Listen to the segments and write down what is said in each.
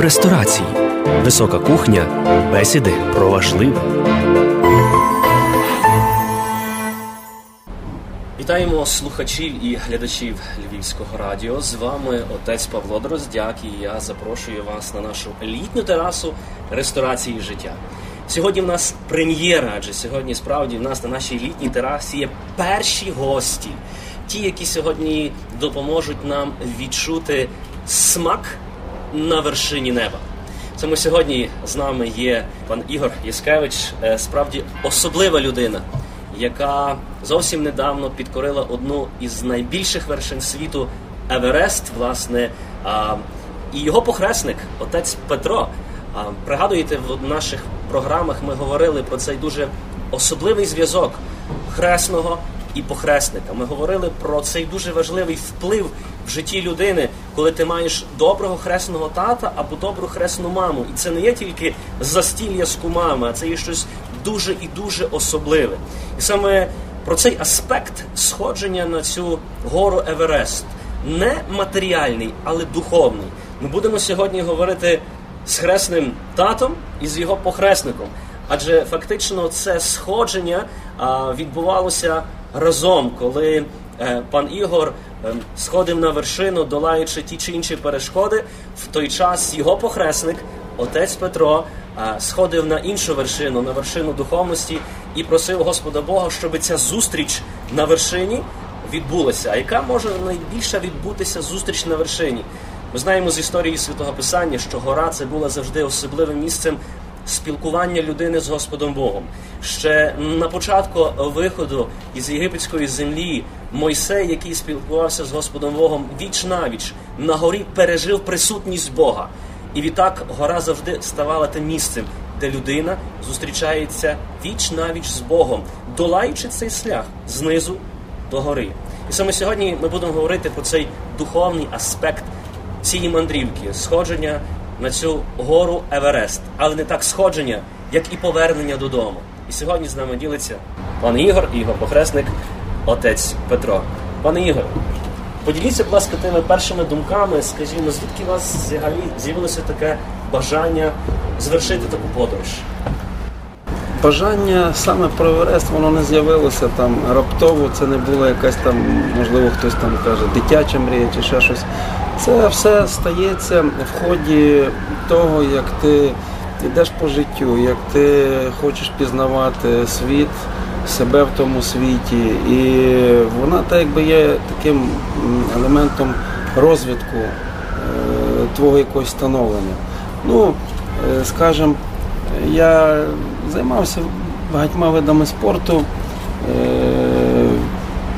ресторації. Висока кухня. Бесіди про важливе. Вітаємо слухачів і глядачів Львівського радіо. З вами отець Павло Дроздяк і я запрошую вас на нашу літню терасу ресторації життя. Сьогодні в нас прем'єра, адже сьогодні справді в нас на нашій літній терасі є перші гості, ті, які сьогодні допоможуть нам відчути смак на вершині неба. Саме сьогодні з нами є пан Ігор Яскевич, е, справді особлива людина, яка зовсім недавно підкорила одну із найбільших вершин світу Еверест, власне. І його похресник, отець Петро. Пригадуєте, в наших програмах ми говорили про цей дуже особливий зв'язок хресного і похресника. Ми говорили про цей дуже важливий вплив в житті людини, коли ти маєш доброго хресного тата або добру хресну маму. І це не є тільки застілля з кумами, а це є щось дуже і дуже особливе. І саме про цей аспект сходження на цю гору Еверест не матеріальний, але духовний. Ми будемо сьогодні говорити з хресним татом і з його похресником. Адже фактично це сходження а, відбувалося разом, коли е, пан Ігор е, сходив на вершину, долаючи ті чи інші перешкоди. В той час його похресник, отець Петро, е, сходив на іншу вершину, на вершину духовності, і просив Господа Бога, щоб ця зустріч на вершині відбулася. А яка може найбільше відбутися зустріч на вершині? Ми знаємо з історії святого Писання, що гора це була завжди особливим місцем спілкування людини з Господом Богом. Ще на початку виходу із єгипетської землі Мойсей, який спілкувався з Господом Богом віч навіч, на горі пережив присутність Бога. І відтак гора завжди ставала тим місцем, де людина зустрічається віч навіч з Богом, долаючи цей шлях знизу до гори. І саме сьогодні ми будемо говорити про цей духовний аспект цієї мандрівки, сходження на цю гору Еверест, але не так сходження, як і повернення додому. І сьогодні з нами ділиться пан Ігор і його похресник, отець Петро. Пане Ігор, поділіться, будь ласка, тими першими думками, скажімо, звідки у вас взагалі з'явилося таке бажання звершити таку подорож? Бажання саме про Еверест, воно не з'явилося там раптово, це не було якась там, можливо, хтось там каже, дитяча мрія чи ще щось. Це все стається в ході того, як ти йдеш по життю, як ти хочеш пізнавати світ, себе в тому світі. І вона так якби є таким елементом розвитку е, твого якогось становлення. Ну, е, скажімо, я займався багатьма видами спорту, е,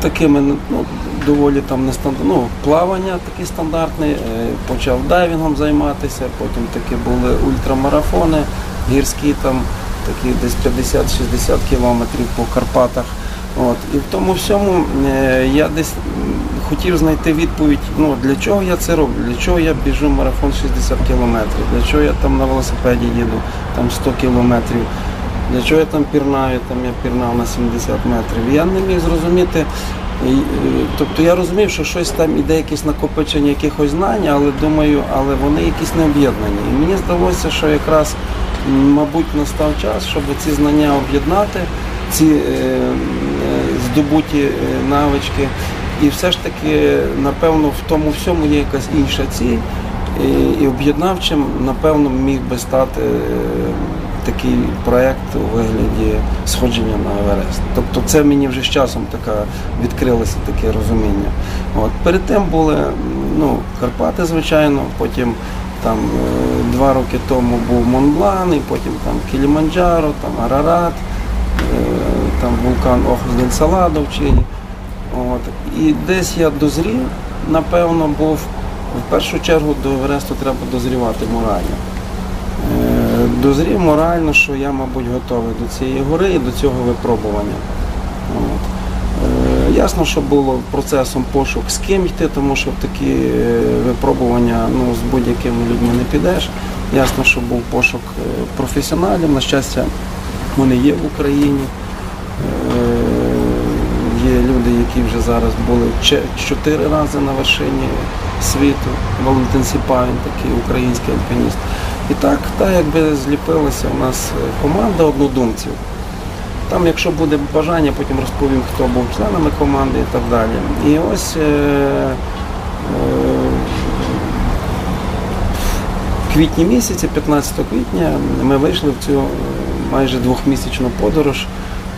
такими ну, доволі там не стандарт, ну, плавання таке стандартне, почав дайвінгом займатися, потім такі були ультрамарафони, гірські там такі десь 50-60 кілометрів по Карпатах. От. І в тому всьому е, я десь хотів знайти відповідь, ну для чого я це роблю, для чого я біжу марафон 60 кілометрів, для чого я там на велосипеді їду там 100 кілометрів, для чого я там пірнаю, там я пірнав на 70 метрів. Я не міг зрозуміти. І, Тобто я розумів, що щось там іде якесь накопичення якихось знань, але думаю, але вони якісь не об'єднані. І мені здалося, що якраз, мабуть, настав час, щоб ці знання об'єднати, ці е, е, здобуті е, навички. І все ж таки, напевно, в тому всьому є якась інша ціль. І, і об'єднавчим, напевно, міг би стати такий проєкт у вигляді сходження на Еверест. Тобто це мені вже з часом така відкрилося таке розуміння. От. Перед тим були ну, Карпати, звичайно, потім там два роки тому був Монблан, і потім там Кіліманджаро, там Арарат, там вулкан Охозден Саладо в Чилі. От. І десь я дозрів, напевно, був в першу чергу до Евересту треба дозрівати морально. Е, дозрів морально, що я, мабуть, готовий до цієї гори і до цього випробування. От. Е, ясно, що було процесом пошук з ким йти, тому що в такі е, випробування ну, з будь-якими людьми не підеш. Ясно, що був пошук професіоналів. На щастя, вони є в Україні. Є люди, які вже зараз були чотири рази на вершині світу. Валентин Сіпавін, такий український альпініст. І так, так якби зліпилася у нас команда однодумців. Там, якщо буде бажання, потім розповім, хто був членами команди і так далі. І ось е, е, в квітні місяці, 15 квітня, ми вийшли в цю майже двохмісячну подорож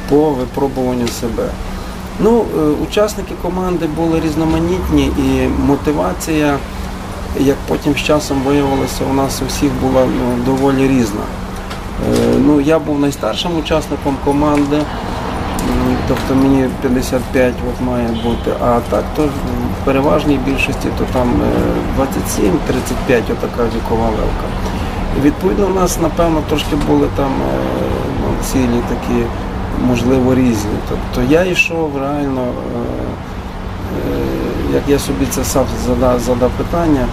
по випробуванню себе. Ну, е, Учасники команди були різноманітні і мотивація, як потім з часом виявилося, у нас у всіх була ну, доволі різна. Е, ну, Я був найстаршим учасником команди, тобто мені 55 от має бути, а так то в переважній більшості то там 27-35 е, отака вікова левка. Відповідно у нас, напевно, трошки були там ну, цілі такі можливо, різні. Тобто я йшов реально, е, е, як я собі це сам задав, задав питання,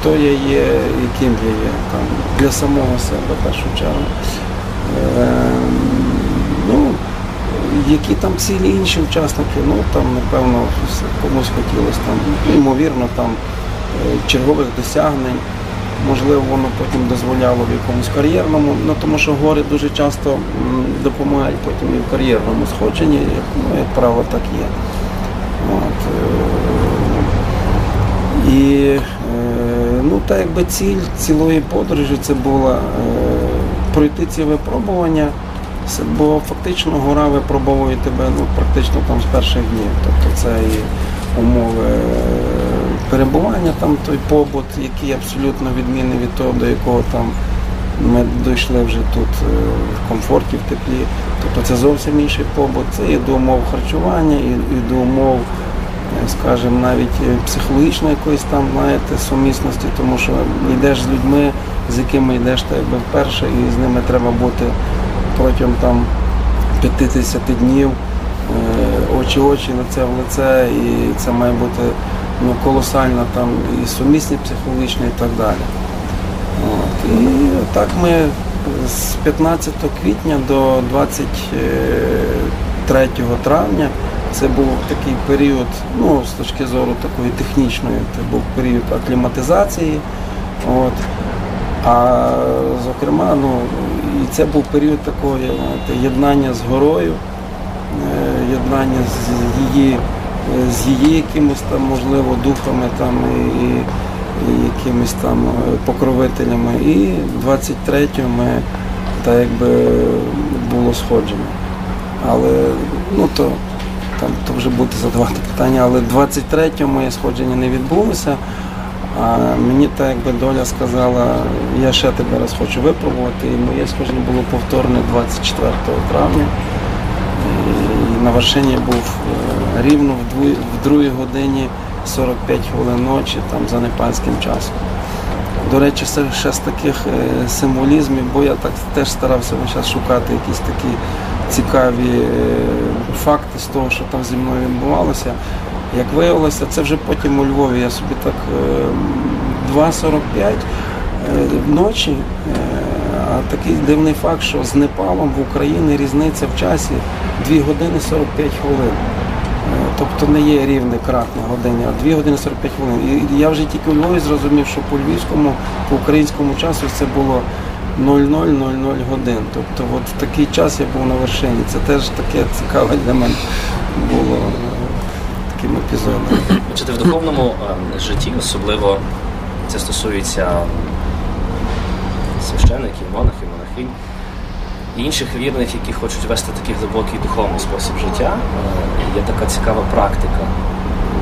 хто я є, яким я є там, для самого себе в першу чергу. Е, ну, які там цілі інші учасники, ну там, напевно, комусь хотілося там, ймовірно, там чергових досягнень можливо, воно потім дозволяло в якомусь кар'єрному, ну тому що гори дуже часто допомагають потім і в кар'єрному сходженні, як, ну, як правило, так є. От. Е, і е, ну, так якби ціль цілої подорожі це було е, пройти ці випробування, бо фактично гора випробовує тебе ну, практично там з перших днів. Тобто це і умови перебування, там той побут, який абсолютно відмінний від того, до якого там ми дійшли вже тут е, в комфорті, в теплі. Тобто це зовсім інший побут. Це і до умов харчування, і, і до умов, е, скажімо, навіть е, психологічної якоїсь там, знаєте, сумісності, тому що йдеш з людьми, з якими йдеш так якби вперше, і з ними треба бути протягом там 50 днів. Очі очі, лице в лице, і це має бути ну, колосальна там і сумісність психологічна і так далі. От. І так ми з 15 квітня до 23 травня це був такий період, ну, з точки зору такої технічної, це був період акліматизації. От. А зокрема, ну, і це був період такого єднання з горою, е, єднання з її з її якимось там, можливо, духами там і, і якимись там е, покровителями. І 23-го ми так якби було сходження. Але ну то там то вже буде задавати питання, але 23-го моє сходження не відбулося. А мені так якби доля сказала, я ще тебе раз хочу випробувати. І моє сходження було повторне 24 травня. І на вершині був е, рівно в 2 годині 45 хвилин ночі там за непальським часом. До речі, це ще з таких е, символізмів, бо я так теж старався зараз шукати якісь такі цікаві е, факти з того, що там зі мною відбувалося. Як виявилося, це вже потім у Львові. Я собі так 2.45 ночі а такий дивний факт, що з Непалом в Україні різниця в часі 2 години 45 хвилин. Е, тобто не є рівне кратне годині, а 2 години 45 хвилин. І я вже тільки у Львові зрозумів, що по львівському, по українському часу це було 0000 годин. Тобто от в такий час я був на вершині. Це теж таке цікаве для мене було таким епізодом. Бачите, в духовному житті особливо це стосується священиків, монахів, монахинь і інших вірних, які хочуть вести такий глибокий духовний спосіб життя. Є така цікава практика.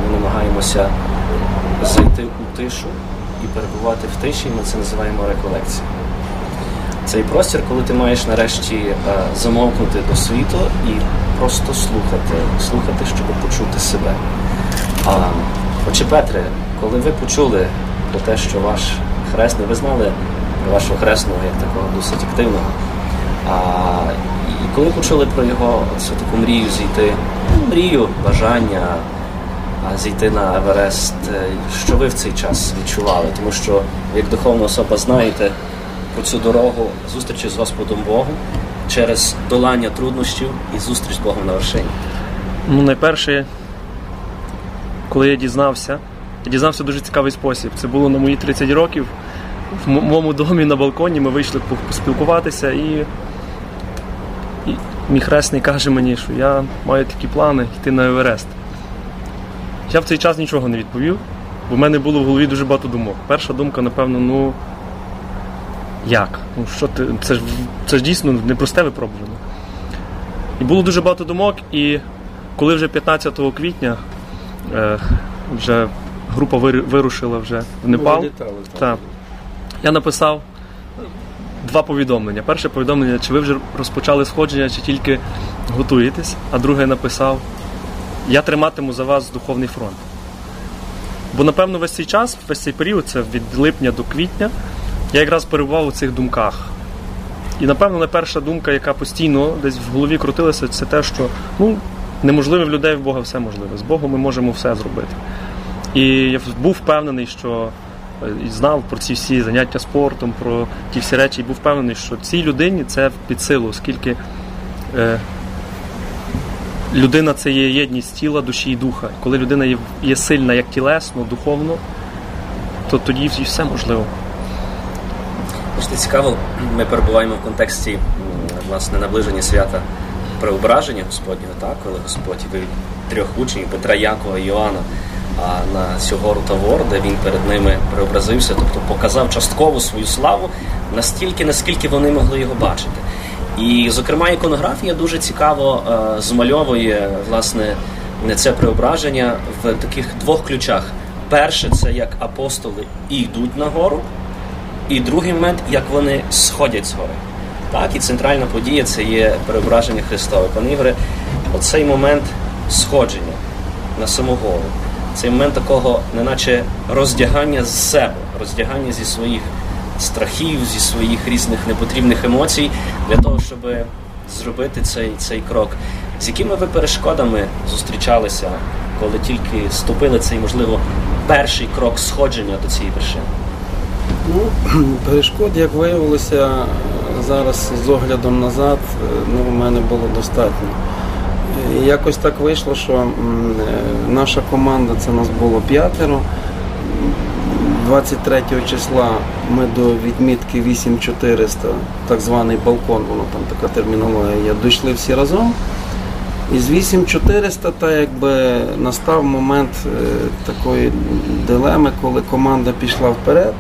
Ми намагаємося зайти у тишу і перебувати в тиші, ми це називаємо реколекція. Цей простір, коли ти маєш нарешті е, замовкнути до світу і просто слухати, слухати, щоб почути себе. А, Отче Петре, коли ви почули про те, що ваш хресний, ви знали вашого хресного, як такого досить активного. А, І коли почули про його цю таку мрію зійти, ну, мрію, бажання зійти на Еверест, е, що ви в цей час відчували? Тому що як духовна особа знаєте про цю дорогу зустрічі з Господом Богом через долання труднощів і зустріч з Богом на вершині. Ну, найперше, коли я дізнався, я дізнався в дуже цікавий спосіб. Це було на мої 30 років. В моєму домі на балконі ми вийшли поспілкуватися, і, і мій хресний каже мені, що я маю такі плани йти на Еверест. Я в цей час нічого не відповів, бо в мене було в голові дуже багато думок. Перша думка, напевно, ну як? Ну, що ти? Це ж це ж дійсно непросте випробування. І було дуже багато думок, і коли вже 15 квітня е, вже група вирушила вже в Непал, та, я написав два повідомлення. Перше повідомлення, чи ви вже розпочали сходження, чи тільки готуєтесь, а друге написав: Я триматиму за вас духовний фронт. Бо, напевно, весь цей час, весь цей період, це від липня до квітня, я якраз перебував у цих думках. І, напевно, найперша думка, яка постійно десь в голові крутилася, це те, що ну, неможливе в людей в Бога все можливе. З Богом ми можемо все зробити. І я був впевнений, що е, і знав про ці всі заняття спортом, про ті всі речі, і був впевнений, що цій людині це під силу, оскільки е, людина це є єдність тіла, душі і духа. Коли людина є, є сильна як тілесно, духовно, то тоді все можливо. Бачите, цікаво, ми перебуваємо в контексті власне наближення свята преображення Господнього, так, коли Господь вивів трьох учнів Петра, Якова і Йоанна на цю гору Тавор, де він перед ними преобразився, тобто показав частково свою славу настільки, наскільки вони могли його бачити. І, зокрема, іконографія дуже цікаво е, змальовує власне це преображення в таких двох ключах. Перше, це як апостоли йдуть на гору, і другий момент, як вони сходять з гори. Так, і центральна подія це є переображення Христове. Пане Ігоре, оцей момент сходження на саму гору, цей момент такого, неначе роздягання з себе, роздягання зі своїх страхів, зі своїх різних непотрібних емоцій, для того, щоб зробити цей, цей крок. З якими ви перешкодами зустрічалися, коли тільки ступили цей, можливо, перший крок сходження до цієї вершини? Ну, Перешкод, як виявилося, зараз з оглядом назад, ну, в мене було достатньо. І якось так вийшло, що е, наша команда, це нас було п'ятеро. 23 числа ми до відмітки 8400, так званий балкон, воно там така термінологія, дійшли всі разом. І з 8400 та якби настав момент е, такої дилеми, коли команда пішла вперед.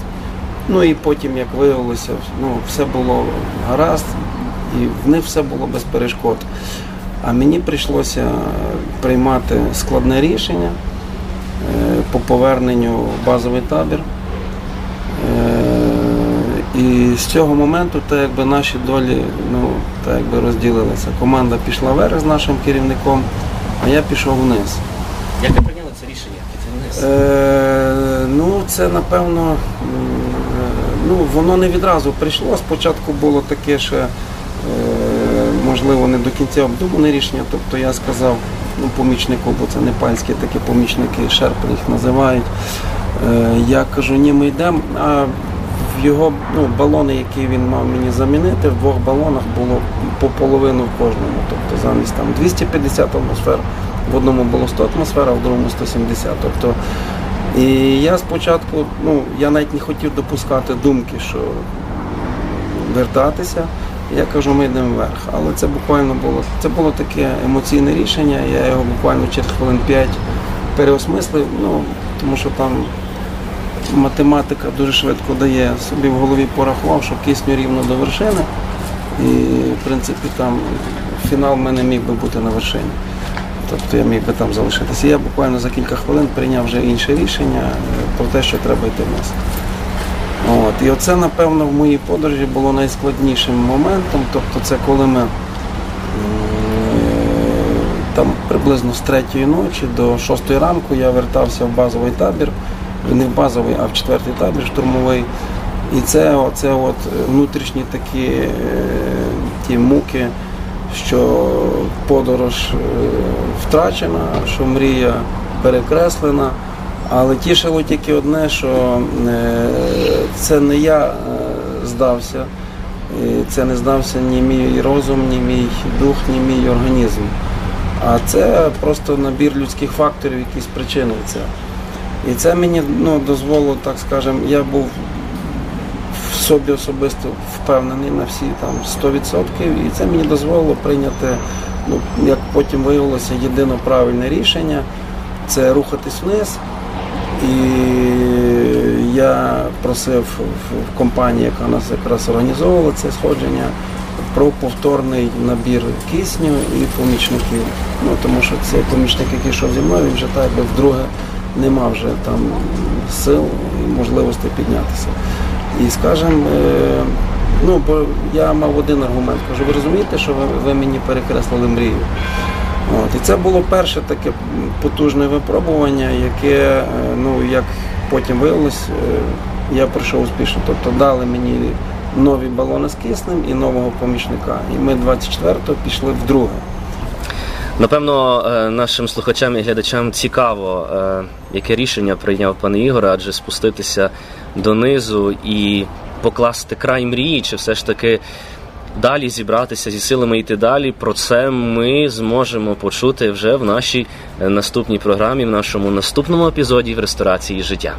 Ну і потім, як виявилося, ну, все було гаразд, і в них все було без перешкод. А мені прийшлося приймати складне рішення е, по поверненню в базовий табір. Е, і з цього моменту так якби наші долі ну, так якби розділилися. Команда пішла вверх з нашим керівником, а я пішов вниз. Як ви прийняли це рішення? вниз? Е, Ну, це напевно ну, воно не відразу прийшло. Спочатку було таке ще, можливо, не до кінця обдумане рішення. Тобто я сказав ну, помічнику, бо це непальські такі помічники, шерпи їх називають. Е, я кажу, ні, ми йдемо. А в його ну, балони, які він мав мені замінити, в двох балонах було по половину в кожному. Тобто замість там 250 атмосфер. В одному було 100 атмосфер, а в другому 170. Тобто і я спочатку, ну, я навіть не хотів допускати думки, що вертатися. Я кажу, ми йдемо вверх. Але це буквально було це було таке емоційне рішення. Я його буквально через хвилин 5 переосмислив, ну, тому що там математика дуже швидко дає. Собі в голові порахував, що кисню рівно до вершини. І в принципі там фінал в мене міг би бути на вершині. Тобто я міг би там залишитися. Я буквально за кілька хвилин прийняв вже інше рішення е, про те, що треба йти вниз. От. І оце, напевно, в моїй подорожі було найскладнішим моментом. Тобто це коли ми там приблизно з третьої ночі до шостої ранку я вертався в базовий табір, не в базовий, а в четвертий табір штурмовий. І це оце от внутрішні такі е, ті муки що подорож е, втрачена, що мрія перекреслена, але тішило тільки одне, що е, це не я е, здався, це не здався ні мій розум, ні мій дух, ні мій організм. А це просто набір людських факторів, які спричинили це. І це мені ну, дозволило, так скажемо, я був собі особисто впевнений на всі там 100%, і це мені дозволило прийняти, ну, як потім виявилося, єдино правильне рішення це рухатись вниз. І я просив в- в компанії, яка нас якраз організовувала це сходження, про повторний набір кисню і помічників. Ну тому що цей помічник, який йшов зі мною, він вже так би вдруге не мав вже там сил і можливості піднятися. І скажімо, е, ну бо я мав один аргумент. Кажу, ви розумієте, що ви, мені перекреслили мрію. От, і це було перше таке потужне випробування, яке, е, ну як потім виявилось, е, я пройшов успішно. Тобто дали мені нові балони з киснем і нового помічника. І ми 24-го пішли вдруге. Напевно, нашим слухачам і глядачам цікаво, яке рішення прийняв пан Ігор, адже спуститися донизу і покласти край мрії, чи все ж таки далі зібратися зі силами йти далі. Про це ми зможемо почути вже в нашій е, наступній програмі, в нашому наступному епізоді в ресторації життя.